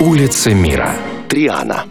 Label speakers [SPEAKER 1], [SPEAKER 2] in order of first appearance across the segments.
[SPEAKER 1] Улица мира.
[SPEAKER 2] Триана.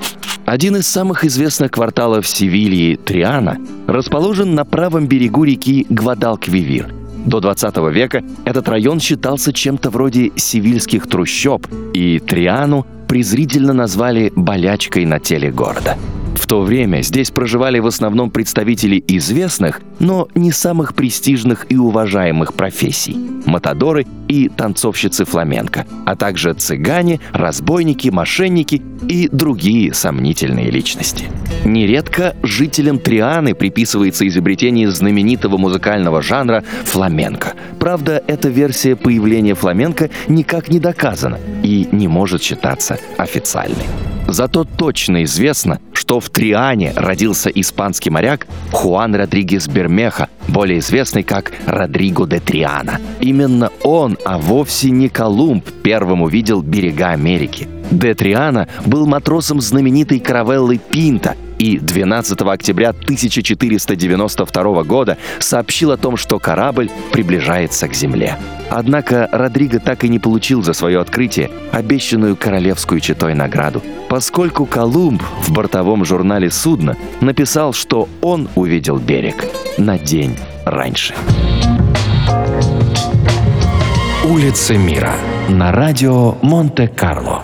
[SPEAKER 2] Один из самых известных кварталов Севильи, Триана, расположен на правом берегу реки Гвадалквивир. До 20 века этот район считался чем-то вроде севильских трущоб, и Триану презрительно назвали «болячкой на теле города». В то время здесь проживали в основном представители известных, но не самых престижных и уважаемых профессий – матадоры и танцовщицы фламенко, а также цыгане, разбойники, мошенники и другие сомнительные личности. Нередко жителям Трианы приписывается изобретение знаменитого музыкального жанра фламенко. Правда, эта версия появления фламенко никак не доказана и не может считаться официальной. Зато точно известно, что в Триане родился испанский моряк Хуан Родригес Бермеха, более известный как Родриго де Триана. Именно он, а вовсе не Колумб, первым увидел берега Америки. Де Триана был матросом знаменитой каравеллы «Пинта», и 12 октября 1492 года сообщил о том, что корабль приближается к Земле. Однако Родриго так и не получил за свое открытие обещанную королевскую читой награду, поскольку Колумб в бортовом журнале судна написал, что он увидел берег на день раньше.
[SPEAKER 1] Улица мира на радио Монте-Карло.